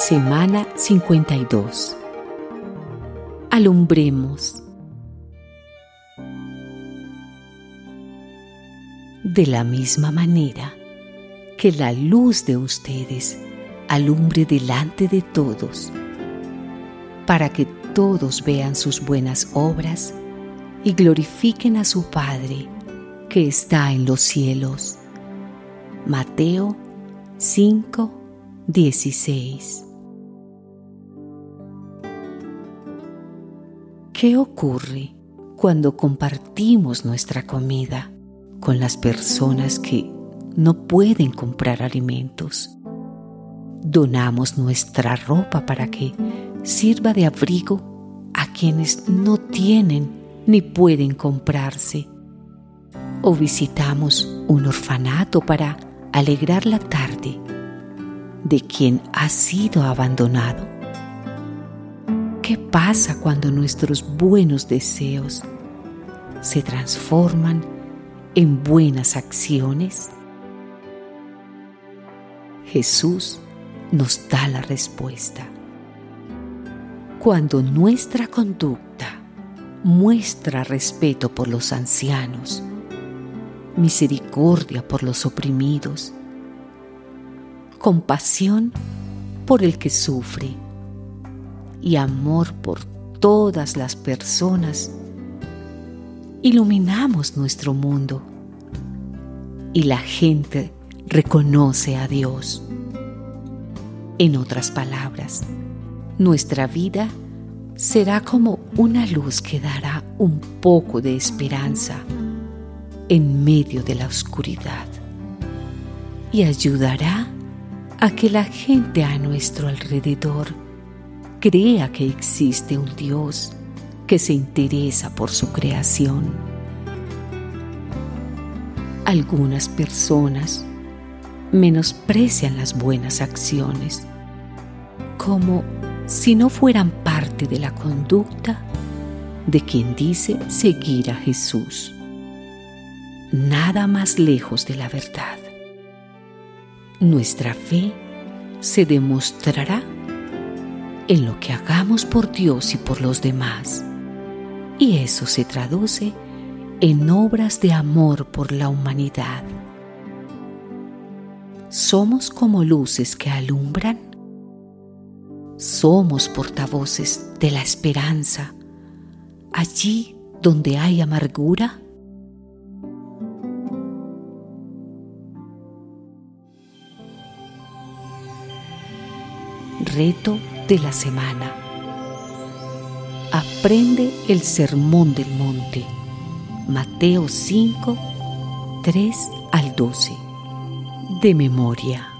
Semana 52. Alumbremos. De la misma manera que la luz de ustedes alumbre delante de todos, para que todos vean sus buenas obras y glorifiquen a su Padre que está en los cielos. Mateo 5, 16. ¿Qué ocurre cuando compartimos nuestra comida con las personas que no pueden comprar alimentos? Donamos nuestra ropa para que sirva de abrigo a quienes no tienen ni pueden comprarse. O visitamos un orfanato para alegrar la tarde de quien ha sido abandonado. ¿Qué pasa cuando nuestros buenos deseos se transforman en buenas acciones? Jesús nos da la respuesta. Cuando nuestra conducta muestra respeto por los ancianos, misericordia por los oprimidos, compasión por el que sufre, y amor por todas las personas, iluminamos nuestro mundo y la gente reconoce a Dios. En otras palabras, nuestra vida será como una luz que dará un poco de esperanza en medio de la oscuridad y ayudará a que la gente a nuestro alrededor crea que existe un Dios que se interesa por su creación. Algunas personas menosprecian las buenas acciones como si no fueran parte de la conducta de quien dice seguir a Jesús. Nada más lejos de la verdad. Nuestra fe se demostrará en lo que hagamos por Dios y por los demás. Y eso se traduce en obras de amor por la humanidad. Somos como luces que alumbran. Somos portavoces de la esperanza allí donde hay amargura. Reto de la semana. Aprende el sermón del monte. Mateo 5, 3 al 12. De memoria.